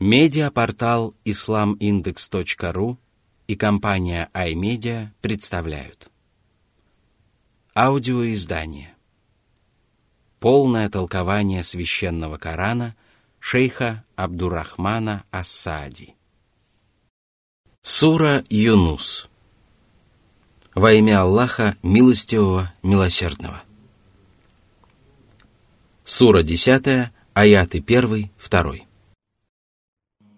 Медиапортал islamindex.ru и компания iMedia представляют. Аудиоиздание. Полное толкование священного Корана шейха Абдурахмана Асади Сура Юнус. Во имя Аллаха Милостивого, Милосердного. Сура 10, аяты 1, 2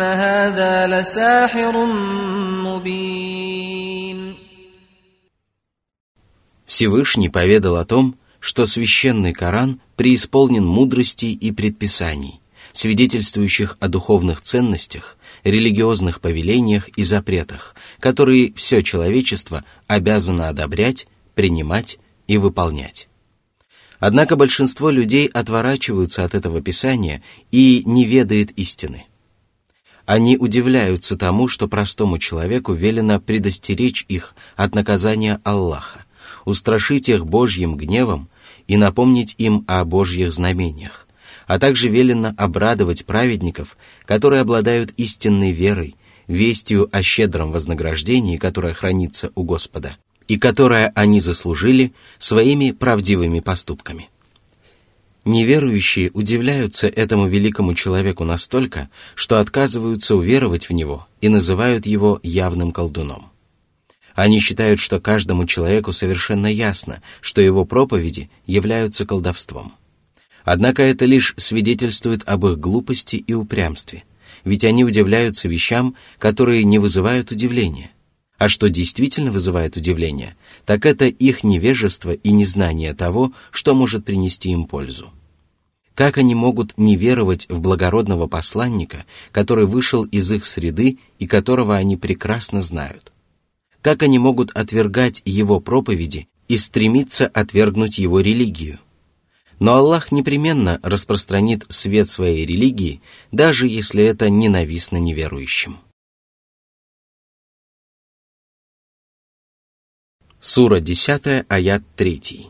هذا لساحر مبين Всевышний поведал о том, что священный Коран преисполнен мудрости и предписаний, свидетельствующих о духовных ценностях, религиозных повелениях и запретах, которые все человечество обязано одобрять, принимать и выполнять. Однако большинство людей отворачиваются от этого писания и не ведает истины. Они удивляются тому, что простому человеку велено предостеречь их от наказания Аллаха, устрашить их Божьим гневом и напомнить им о Божьих знамениях, а также велено обрадовать праведников, которые обладают истинной верой, вестью о щедром вознаграждении, которое хранится у Господа, и которое они заслужили своими правдивыми поступками. Неверующие удивляются этому великому человеку настолько, что отказываются уверовать в него и называют его явным колдуном. Они считают, что каждому человеку совершенно ясно, что его проповеди являются колдовством. Однако это лишь свидетельствует об их глупости и упрямстве, ведь они удивляются вещам, которые не вызывают удивления. А что действительно вызывает удивление, так это их невежество и незнание того, что может принести им пользу. Как они могут не веровать в благородного посланника, который вышел из их среды и которого они прекрасно знают? Как они могут отвергать его проповеди и стремиться отвергнуть его религию? Но Аллах непременно распространит свет своей религии, даже если это ненавистно неверующим. Сура 10, аят 3.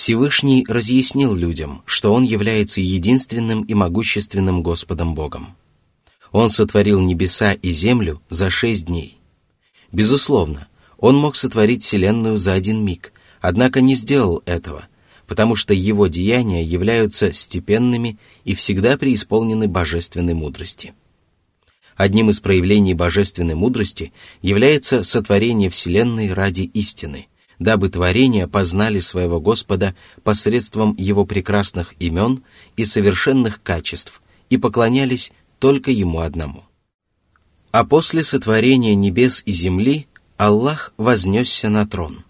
Всевышний разъяснил людям, что Он является единственным и могущественным Господом Богом. Он сотворил небеса и землю за шесть дней. Безусловно, Он мог сотворить Вселенную за один миг, однако не сделал этого, потому что Его деяния являются степенными и всегда преисполнены божественной мудрости. Одним из проявлений божественной мудрости является сотворение Вселенной ради истины, дабы творения познали своего Господа посредством Его прекрасных имен и совершенных качеств и поклонялись только Ему одному. А после сотворения небес и земли Аллах вознесся на трон.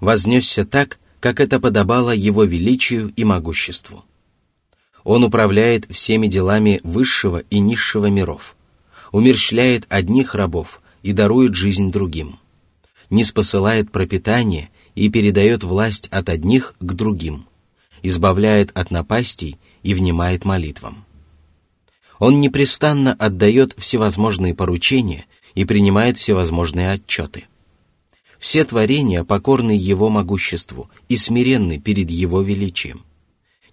Вознесся так, как это подобало Его величию и могуществу. Он управляет всеми делами высшего и низшего миров, умерщвляет одних рабов и дарует жизнь другим – не спосылает пропитание и передает власть от одних к другим, избавляет от напастей и внимает молитвам. Он непрестанно отдает всевозможные поручения и принимает всевозможные отчеты. Все творения покорны Его могуществу и смиренны перед Его величием.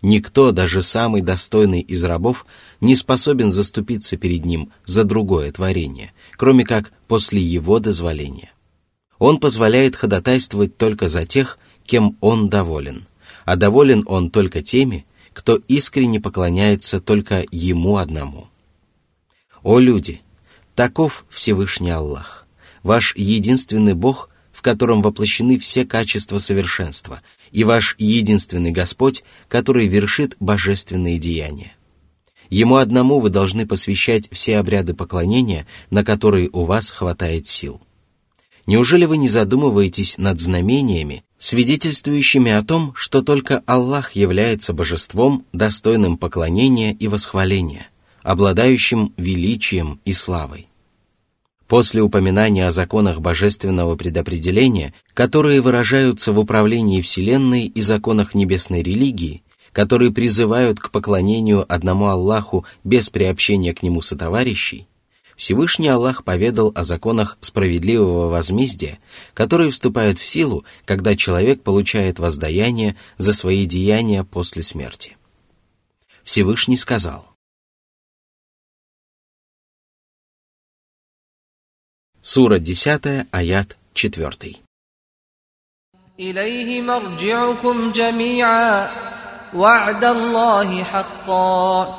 Никто, даже самый достойный из рабов, не способен заступиться перед ним за другое творение, кроме как после его дозволения. Он позволяет ходатайствовать только за тех, кем он доволен, а доволен он только теми, кто искренне поклоняется только ему одному. О люди! Таков Всевышний Аллах, ваш единственный Бог, в котором воплощены все качества совершенства, и ваш единственный Господь, который вершит божественные деяния. Ему одному вы должны посвящать все обряды поклонения, на которые у вас хватает сил. Неужели вы не задумываетесь над знамениями, свидетельствующими о том, что только Аллах является божеством, достойным поклонения и восхваления, обладающим величием и славой? После упоминания о законах божественного предопределения, которые выражаются в управлении Вселенной и законах небесной религии, которые призывают к поклонению одному Аллаху без приобщения к нему сотоварищей, Всевышний Аллах поведал о законах справедливого возмездия, которые вступают в силу, когда человек получает воздаяние за свои деяния после смерти. Всевышний сказал, Сура 10, аят 4. إليه مرجعكم جميعا وعد الله حقا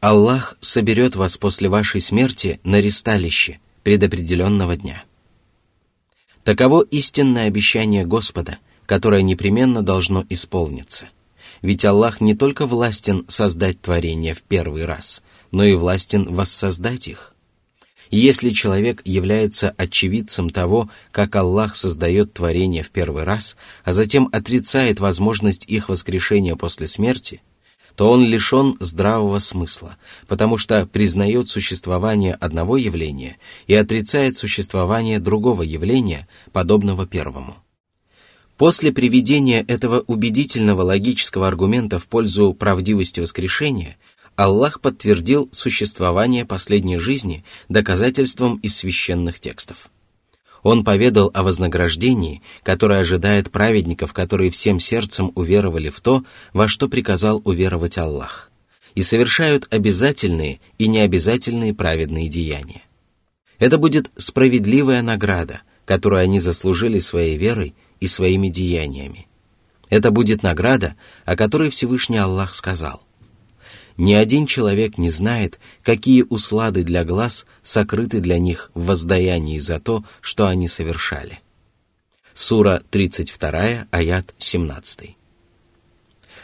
Аллах соберет вас после вашей смерти на ресталище предопределенного дня. Таково истинное обещание Господа, которое непременно должно исполниться – ведь Аллах не только властен создать творения в первый раз, но и властен воссоздать их. И если человек является очевидцем того, как Аллах создает творения в первый раз, а затем отрицает возможность их воскрешения после смерти, то он лишен здравого смысла, потому что признает существование одного явления и отрицает существование другого явления, подобного первому. После приведения этого убедительного логического аргумента в пользу правдивости воскрешения, Аллах подтвердил существование последней жизни доказательством из священных текстов. Он поведал о вознаграждении, которое ожидает праведников, которые всем сердцем уверовали в то, во что приказал уверовать Аллах, и совершают обязательные и необязательные праведные деяния. Это будет справедливая награда, которую они заслужили своей верой и своими деяниями. Это будет награда, о которой Всевышний Аллах сказал. Ни один человек не знает, какие услады для глаз сокрыты для них в воздаянии за то, что они совершали. Сура 32, аят 17.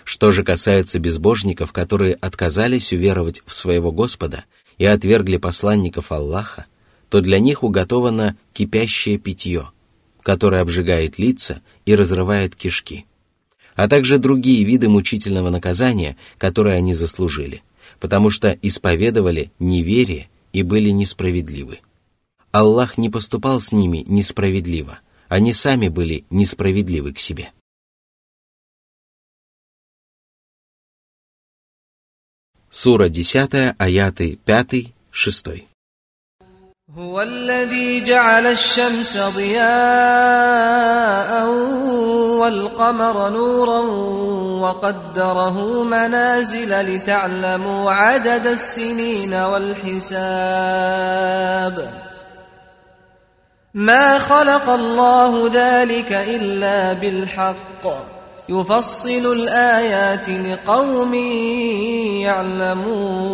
Что же касается безбожников, которые отказались уверовать в своего Господа и отвергли посланников Аллаха, то для них уготовано кипящее питье, который обжигает лица и разрывает кишки, а также другие виды мучительного наказания, которые они заслужили, потому что исповедовали неверие и были несправедливы. Аллах не поступал с ними несправедливо, они сами были несправедливы к себе. Сура 10, аяты 5, 6. هو الذي جعل الشمس ضياء والقمر نورا وقدره منازل لتعلموا عدد السنين والحساب. ما خلق الله ذلك إلا بالحق. يفصل الآيات لقوم يعلمون.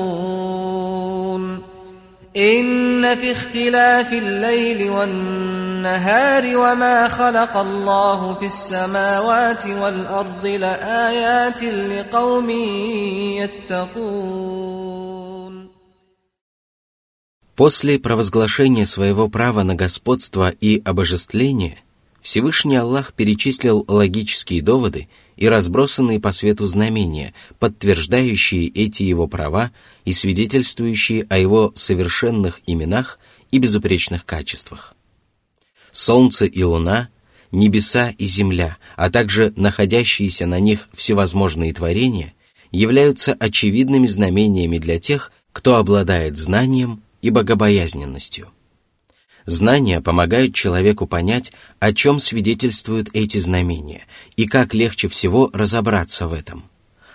إن في اختلاف الليل والنهار وما خلق الله في السماوات والأرض لآيات لقوم يتقون После провозглашения своего права на господство и обожествление, Всевышний Аллах перечислил логические доводы, и разбросанные по свету знамения, подтверждающие эти его права и свидетельствующие о его совершенных именах и безупречных качествах. Солнце и луна, небеса и земля, а также находящиеся на них всевозможные творения являются очевидными знамениями для тех, кто обладает знанием и богобоязненностью – Знания помогают человеку понять, о чем свидетельствуют эти знамения, и как легче всего разобраться в этом.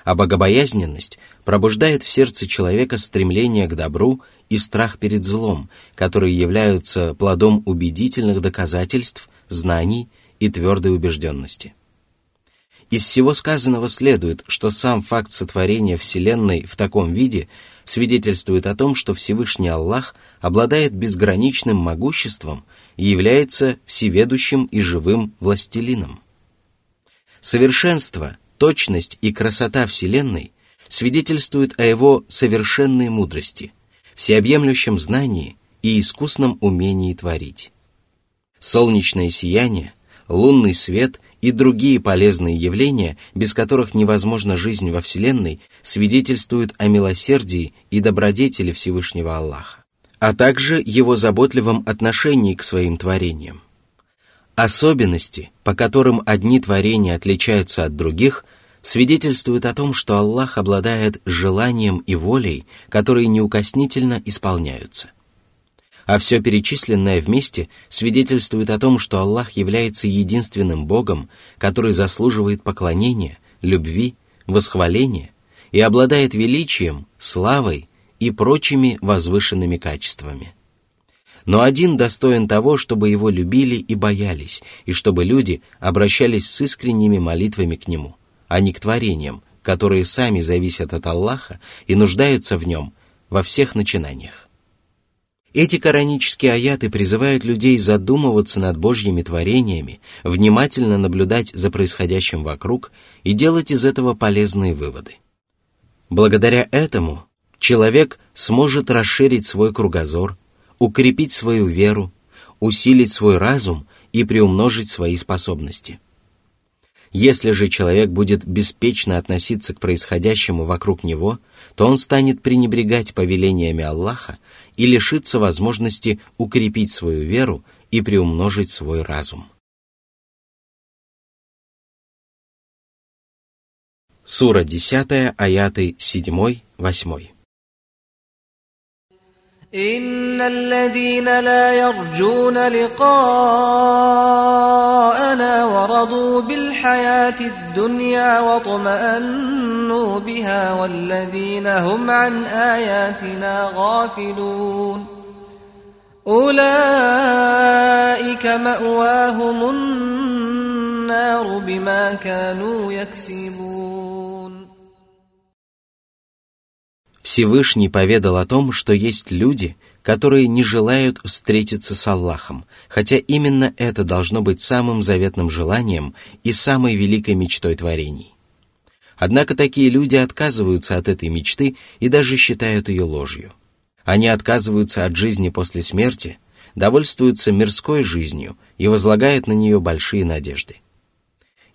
А богобоязненность пробуждает в сердце человека стремление к добру и страх перед злом, которые являются плодом убедительных доказательств, знаний и твердой убежденности. Из всего сказанного следует, что сам факт сотворения Вселенной в таком виде свидетельствует о том, что Всевышний Аллах обладает безграничным могуществом и является всеведущим и живым властелином. Совершенство, точность и красота Вселенной свидетельствуют о его совершенной мудрости, всеобъемлющем знании и искусном умении творить. Солнечное сияние, лунный свет и другие полезные явления, без которых невозможна жизнь во Вселенной, свидетельствуют о милосердии и добродетели Всевышнего Аллаха, а также его заботливом отношении к своим творениям. Особенности, по которым одни творения отличаются от других, свидетельствуют о том, что Аллах обладает желанием и волей, которые неукоснительно исполняются а все перечисленное вместе свидетельствует о том, что Аллах является единственным Богом, который заслуживает поклонения, любви, восхваления и обладает величием, славой и прочими возвышенными качествами. Но один достоин того, чтобы его любили и боялись, и чтобы люди обращались с искренними молитвами к нему, а не к творениям, которые сами зависят от Аллаха и нуждаются в нем во всех начинаниях. Эти коранические аяты призывают людей задумываться над Божьими творениями, внимательно наблюдать за происходящим вокруг и делать из этого полезные выводы. Благодаря этому человек сможет расширить свой кругозор, укрепить свою веру, усилить свой разум и приумножить свои способности. Если же человек будет беспечно относиться к происходящему вокруг него, то он станет пренебрегать повелениями Аллаха и лишится возможности укрепить свою веру и приумножить свой разум. Сура 10, аяты 7-8. إن الذين لا يرجون لقاءنا ورضوا بالحياة الدنيا واطمأنوا بها والذين هم عن آياتنا غافلون. أولئك مأواهم النار بما كانوا يكسبون. Всевышний поведал о том, что есть люди, которые не желают встретиться с Аллахом, хотя именно это должно быть самым заветным желанием и самой великой мечтой творений. Однако такие люди отказываются от этой мечты и даже считают ее ложью. Они отказываются от жизни после смерти, довольствуются мирской жизнью и возлагают на нее большие надежды.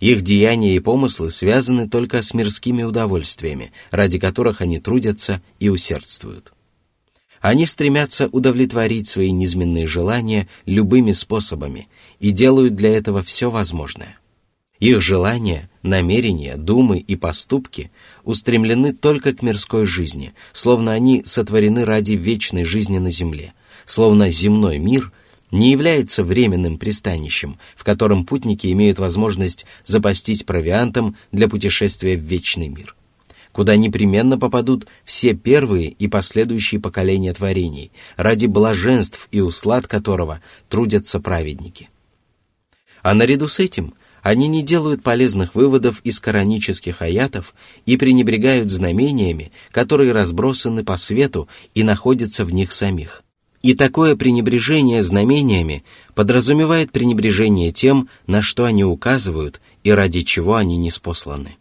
Их деяния и помыслы связаны только с мирскими удовольствиями, ради которых они трудятся и усердствуют. Они стремятся удовлетворить свои низменные желания любыми способами и делают для этого все возможное. Их желания, намерения, думы и поступки устремлены только к мирской жизни, словно они сотворены ради вечной жизни на земле, словно земной мир не является временным пристанищем, в котором путники имеют возможность запастись провиантом для путешествия в вечный мир, куда непременно попадут все первые и последующие поколения творений, ради блаженств и услад которого трудятся праведники. А наряду с этим они не делают полезных выводов из коранических аятов и пренебрегают знамениями, которые разбросаны по свету и находятся в них самих – и такое пренебрежение знамениями подразумевает пренебрежение тем, на что они указывают и ради чего они не спосланы.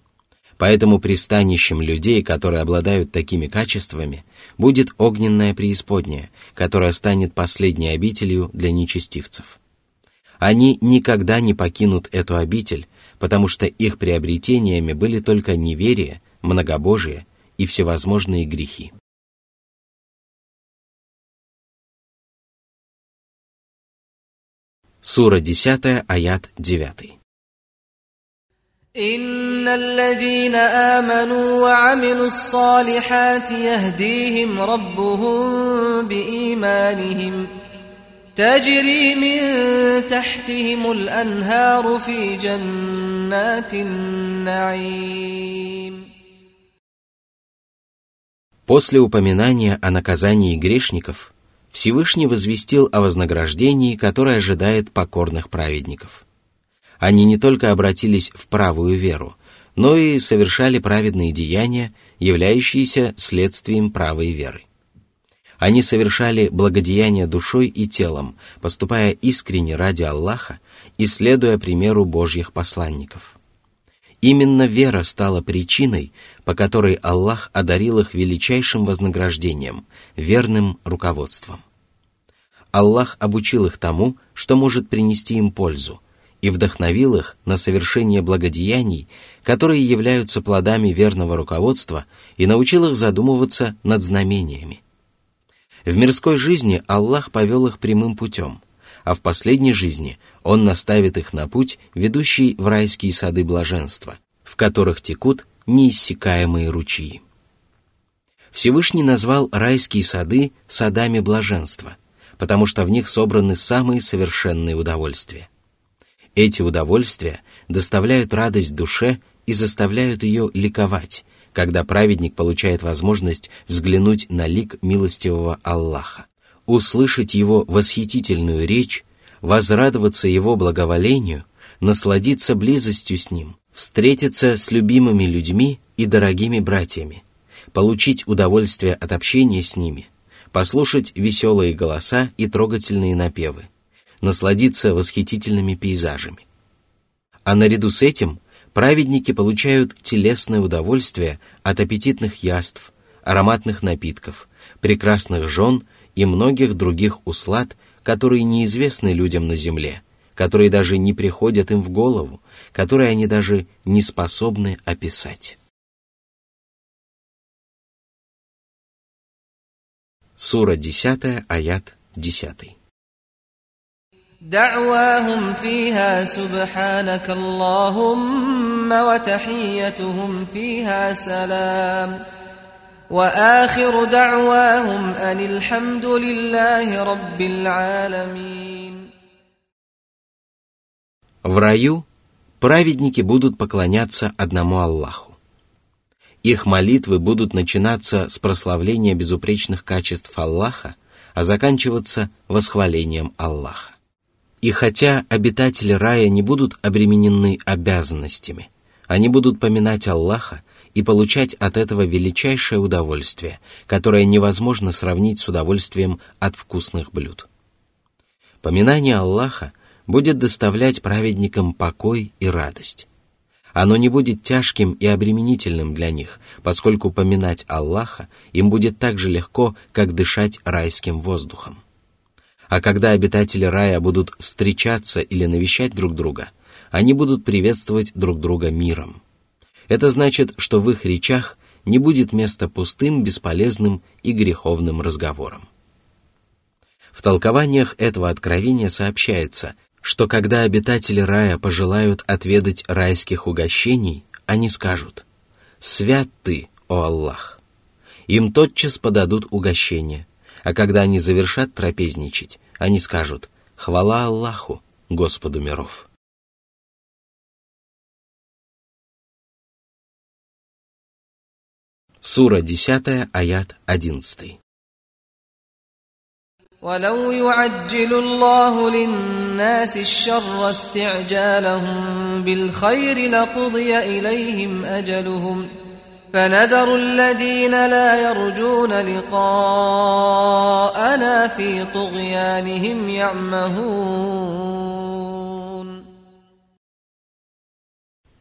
Поэтому пристанищем людей, которые обладают такими качествами, будет огненная преисподняя, которая станет последней обителью для нечестивцев. Они никогда не покинут эту обитель, потому что их приобретениями были только неверие, многобожие и всевозможные грехи. Сура 10, аят 9. إن الذين آمنوا وعملوا الصالحات يهديهم ربهم بإيمانهم تجري من تحتهم الأنهار في جنات النعيم После упоминания о наказании грешников, Всевышний возвестил о вознаграждении, которое ожидает покорных праведников. Они не только обратились в правую веру, но и совершали праведные деяния, являющиеся следствием правой веры. Они совершали благодеяния душой и телом, поступая искренне ради Аллаха и следуя примеру Божьих посланников – Именно вера стала причиной, по которой Аллах одарил их величайшим вознаграждением, верным руководством. Аллах обучил их тому, что может принести им пользу, и вдохновил их на совершение благодеяний, которые являются плодами верного руководства, и научил их задумываться над знамениями. В мирской жизни Аллах повел их прямым путем, а в последней жизни он наставит их на путь, ведущий в райские сады блаженства, в которых текут неиссякаемые ручьи. Всевышний назвал райские сады садами блаженства, потому что в них собраны самые совершенные удовольствия. Эти удовольствия доставляют радость душе и заставляют ее ликовать, когда праведник получает возможность взглянуть на лик милостивого Аллаха, услышать его восхитительную речь возрадоваться Его благоволению, насладиться близостью с Ним, встретиться с любимыми людьми и дорогими братьями, получить удовольствие от общения с ними, послушать веселые голоса и трогательные напевы, насладиться восхитительными пейзажами. А наряду с этим праведники получают телесное удовольствие от аппетитных яств, ароматных напитков, прекрасных жен и многих других услад которые неизвестны людям на земле, которые даже не приходят им в голову, которые они даже не способны описать. Сура 10, аят 10. دعواهم فيها سبحانك اللهم وتحيتهم فيها سلام واخر دعواهم ان الحمد لله رب العالمين В раю праведники будут поклоняться одному Аллаху. Их молитвы будут начинаться с прославления безупречных качеств Аллаха, а заканчиваться восхвалением Аллаха. И хотя обитатели рая не будут обременены обязанностями, они будут поминать Аллаха и получать от этого величайшее удовольствие, которое невозможно сравнить с удовольствием от вкусных блюд. Поминание Аллаха будет доставлять праведникам покой и радость. Оно не будет тяжким и обременительным для них, поскольку поминать Аллаха им будет так же легко, как дышать райским воздухом. А когда обитатели рая будут встречаться или навещать друг друга, они будут приветствовать друг друга миром – это значит, что в их речах не будет места пустым, бесполезным и греховным разговорам. В толкованиях этого откровения сообщается, что когда обитатели рая пожелают отведать райских угощений, они скажут «Свят ты, о Аллах!» Им тотчас подадут угощение, а когда они завершат трапезничать, они скажут «Хвала Аллаху, Господу миров!» Сура 10, аят 11. ولو يعجل الله للناس الشر استعجالهم بالخير لقضي إليهم أجلهم فنذر الذين لا يرجون لقاءنا في طغيانهم يعمهون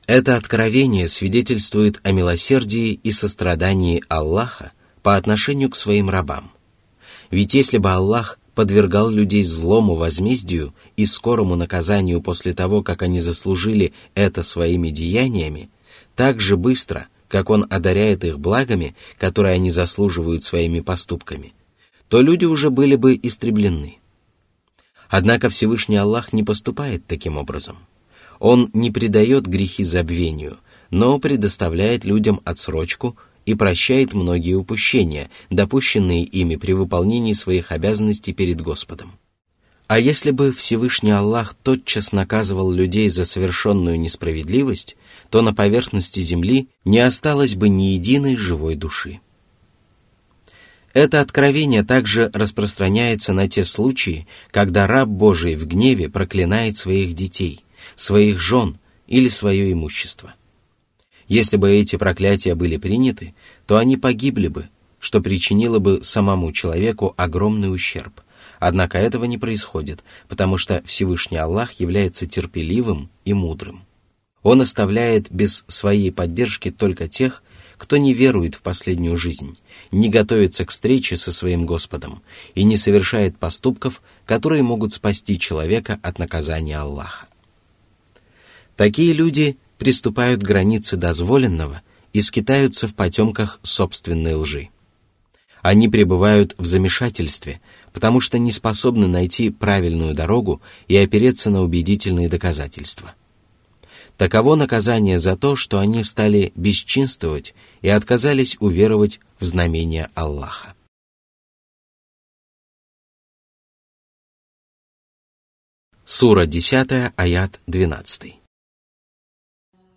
Это откровение свидетельствует о милосердии и сострадании Аллаха по отношению к своим рабам. Ведь если бы Аллах подвергал людей злому возмездию и скорому наказанию после того, как они заслужили это своими деяниями, так же быстро, как Он одаряет их благами, которые они заслуживают своими поступками, то люди уже были бы истреблены. Однако Всевышний Аллах не поступает таким образом. Он не предает грехи забвению, но предоставляет людям отсрочку – и прощает многие упущения, допущенные ими при выполнении своих обязанностей перед Господом. А если бы Всевышний Аллах тотчас наказывал людей за совершенную несправедливость, то на поверхности земли не осталось бы ни единой живой души. Это откровение также распространяется на те случаи, когда раб Божий в гневе проклинает своих детей, своих жен или свое имущество. Если бы эти проклятия были приняты, то они погибли бы, что причинило бы самому человеку огромный ущерб. Однако этого не происходит, потому что Всевышний Аллах является терпеливым и мудрым. Он оставляет без своей поддержки только тех, кто не верует в последнюю жизнь, не готовится к встрече со своим Господом и не совершает поступков, которые могут спасти человека от наказания Аллаха. Такие люди приступают к границе дозволенного и скитаются в потемках собственной лжи. Они пребывают в замешательстве, потому что не способны найти правильную дорогу и опереться на убедительные доказательства. Таково наказание за то, что они стали бесчинствовать и отказались уверовать в знамение Аллаха. Сура 10, аят 12.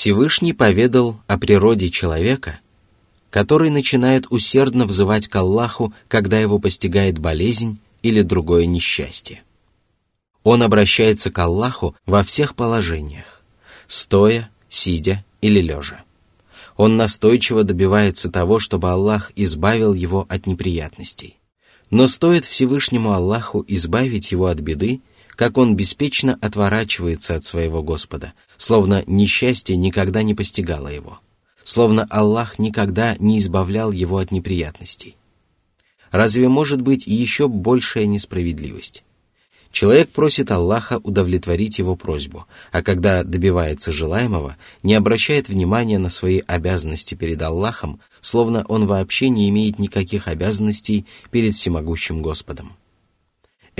Всевышний поведал о природе человека, который начинает усердно взывать к Аллаху, когда его постигает болезнь или другое несчастье. Он обращается к Аллаху во всех положениях, стоя, сидя или лежа. Он настойчиво добивается того, чтобы Аллах избавил его от неприятностей. Но стоит Всевышнему Аллаху избавить его от беды, как он беспечно отворачивается от своего Господа, словно несчастье никогда не постигало его, словно Аллах никогда не избавлял его от неприятностей. Разве может быть еще большая несправедливость? Человек просит Аллаха удовлетворить его просьбу, а когда добивается желаемого, не обращает внимания на свои обязанности перед Аллахом, словно он вообще не имеет никаких обязанностей перед всемогущим Господом.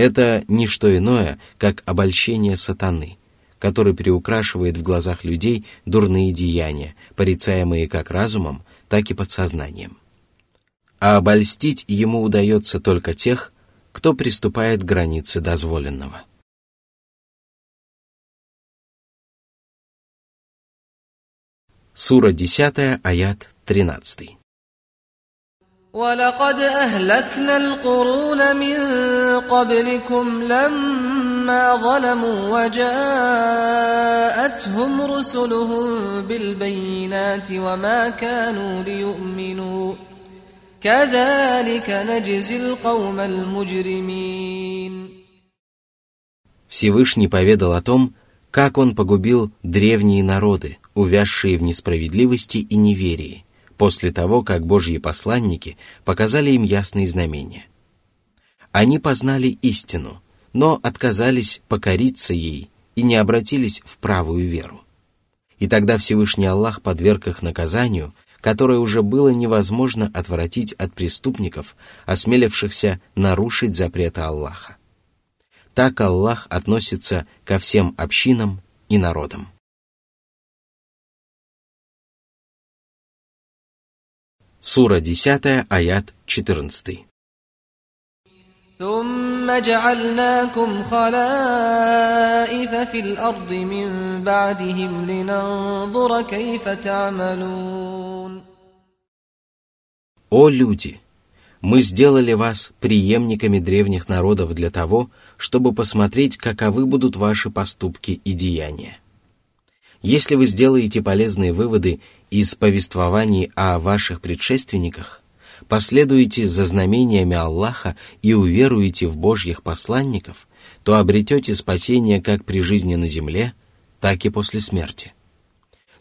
Это не что иное, как обольщение сатаны, который приукрашивает в глазах людей дурные деяния, порицаемые как разумом, так и подсознанием. А обольстить ему удается только тех, кто приступает к границе дозволенного. Сура 10, аят 13. ولقد أهلكنا القرون من قبلكم لما ظلموا وجاءتهم رسلهم بالبينات وما كانوا ليؤمنوا كذلك نجزي القوم المجرمين Всевышний поведал о том, как он погубил древние народы, увязшие в несправедливости и неверии, после того, как Божьи посланники показали им ясные знамения. Они познали истину, но отказались покориться ей и не обратились в правую веру. И тогда Всевышний Аллах подверг их наказанию, которое уже было невозможно отвратить от преступников, осмелившихся нарушить запреты Аллаха. Так Аллах относится ко всем общинам и народам. Сура 10, аят 14. ثم جعلناكم خلائف في الأرض من بعدهم لننظر كيف تعملون О люди! Мы сделали вас преемниками древних народов для того, чтобы посмотреть, каковы будут ваши поступки и деяния. Если вы сделаете полезные выводы из повествований о ваших предшественниках, последуете за знамениями Аллаха и уверуете в Божьих посланников, то обретете спасение как при жизни на земле, так и после смерти.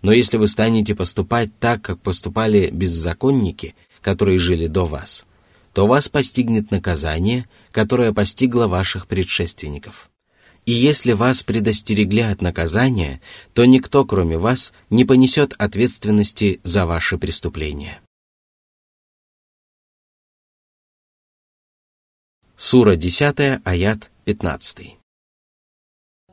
Но если вы станете поступать так, как поступали беззаконники, которые жили до вас, то вас постигнет наказание, которое постигло ваших предшественников. И если вас предостерегли от наказания, то никто, кроме вас, не понесет ответственности за ваши преступления. Сура 10, аят 15.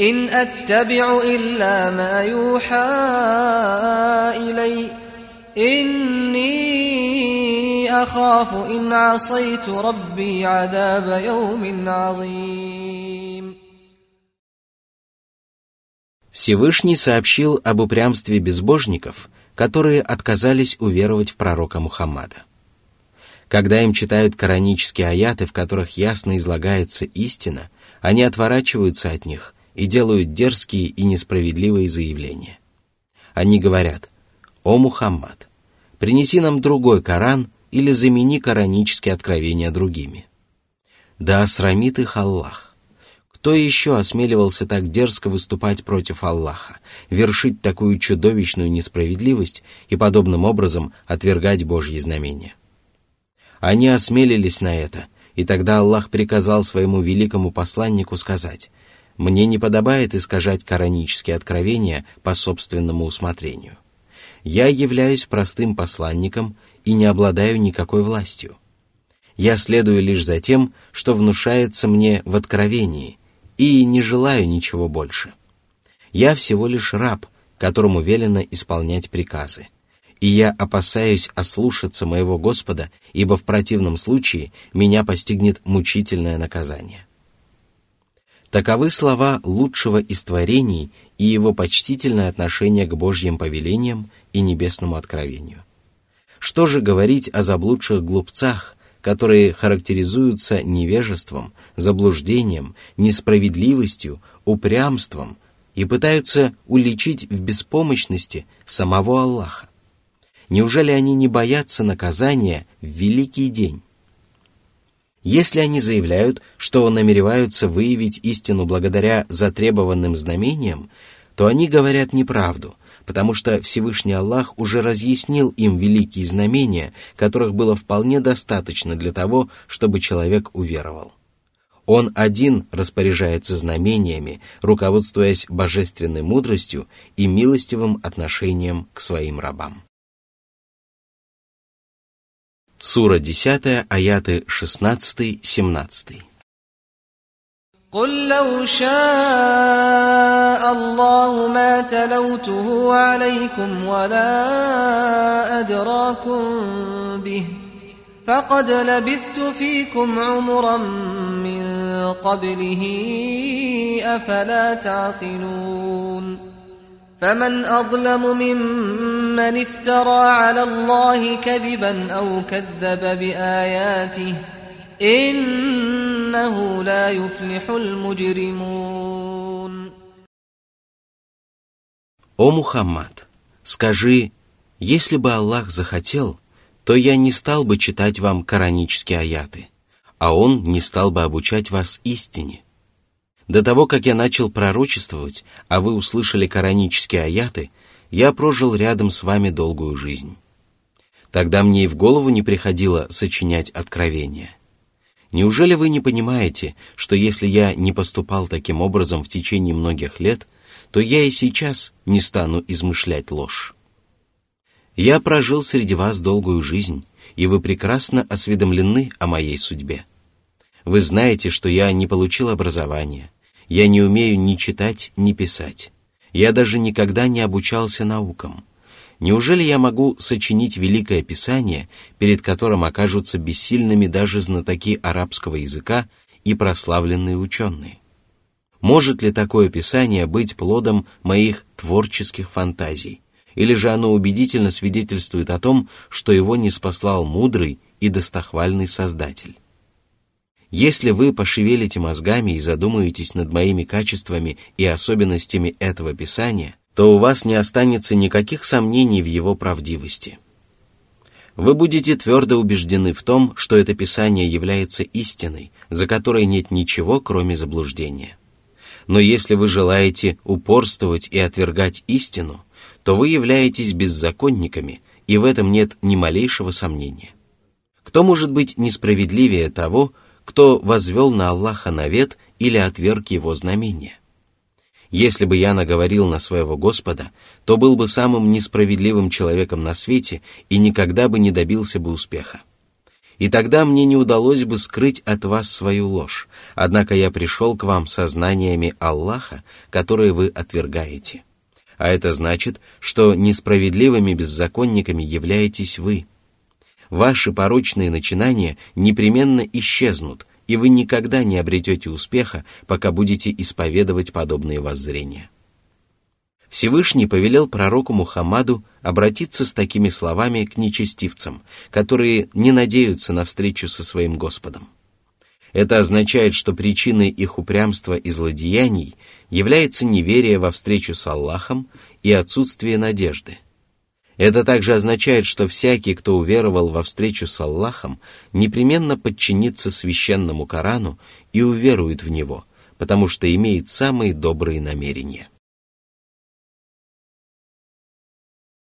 إن أتبع إلا ما يوحى إلي إني أخاف إن عصيت ربي عذاب يوم عظيم Всевышний сообщил об упрямстве безбожников, которые отказались уверовать в пророка Мухаммада. Когда им читают коранические аяты, в которых ясно излагается истина, они отворачиваются от них и делают дерзкие и несправедливые заявления. Они говорят, «О Мухаммад, принеси нам другой Коран или замени коранические откровения другими». Да осрамит их Аллах. Кто еще осмеливался так дерзко выступать против Аллаха, вершить такую чудовищную несправедливость и подобным образом отвергать Божьи знамения? Они осмелились на это, и тогда Аллах приказал своему великому посланнику сказать – мне не подобает искажать коранические откровения по собственному усмотрению. Я являюсь простым посланником и не обладаю никакой властью. Я следую лишь за тем, что внушается мне в откровении, и не желаю ничего больше. Я всего лишь раб, которому велено исполнять приказы. И я опасаюсь ослушаться моего Господа, ибо в противном случае меня постигнет мучительное наказание. Таковы слова лучшего из творений и его почтительное отношение к Божьим повелениям и небесному откровению. Что же говорить о заблудших глупцах, которые характеризуются невежеством, заблуждением, несправедливостью, упрямством и пытаются уличить в беспомощности самого Аллаха? Неужели они не боятся наказания в великий день? Если они заявляют, что намереваются выявить истину благодаря затребованным знамениям, то они говорят неправду, потому что Всевышний Аллах уже разъяснил им великие знамения, которых было вполне достаточно для того, чтобы человек уверовал. Он один распоряжается знамениями, руководствуясь божественной мудростью и милостивым отношением к своим рабам. Сура 10, аяты 16-17. قل لو شاء الله ما تلوته عليكم ولا أدراكم به فقد لبثت فيكم عمرا من قبله أفلا تعقلون فمن أظلم ممن افترى على الله كذبا أو كذب بآياته إنه لا يفلح المجرمون О Мухаммад, скажи, если бы Аллах захотел, то я не стал бы читать вам коранические аяты, а Он не стал бы обучать вас истине. До того, как я начал пророчествовать, а вы услышали коранические аяты, я прожил рядом с вами долгую жизнь. Тогда мне и в голову не приходило сочинять откровения. Неужели вы не понимаете, что если я не поступал таким образом в течение многих лет, то я и сейчас не стану измышлять ложь? Я прожил среди вас долгую жизнь, и вы прекрасно осведомлены о моей судьбе. Вы знаете, что я не получил образования, Я не умею ни читать, ни писать. Я даже никогда не обучался наукам. Неужели я могу сочинить великое писание, перед которым окажутся бессильными даже знатоки арабского языка и прославленные ученые? Может ли такое писание быть плодом моих творческих фантазий? Или же оно убедительно свидетельствует о том, что его не спаслал мудрый и достохвальный Создатель? Если вы пошевелите мозгами и задумаетесь над моими качествами и особенностями этого Писания, то у вас не останется никаких сомнений в его правдивости. Вы будете твердо убеждены в том, что это Писание является истиной, за которой нет ничего, кроме заблуждения. Но если вы желаете упорствовать и отвергать истину, то вы являетесь беззаконниками, и в этом нет ни малейшего сомнения. Кто может быть несправедливее того, кто возвел на Аллаха навет или отверг его знамения. Если бы я наговорил на своего Господа, то был бы самым несправедливым человеком на свете и никогда бы не добился бы успеха. И тогда мне не удалось бы скрыть от вас свою ложь, однако я пришел к вам со знаниями Аллаха, которые вы отвергаете. А это значит, что несправедливыми беззаконниками являетесь вы – ваши порочные начинания непременно исчезнут, и вы никогда не обретете успеха, пока будете исповедовать подобные воззрения. Всевышний повелел пророку Мухаммаду обратиться с такими словами к нечестивцам, которые не надеются на встречу со своим Господом. Это означает, что причиной их упрямства и злодеяний является неверие во встречу с Аллахом и отсутствие надежды – это также означает, что всякий, кто уверовал во встречу с Аллахом, непременно подчинится священному Корану и уверует в него, потому что имеет самые добрые намерения.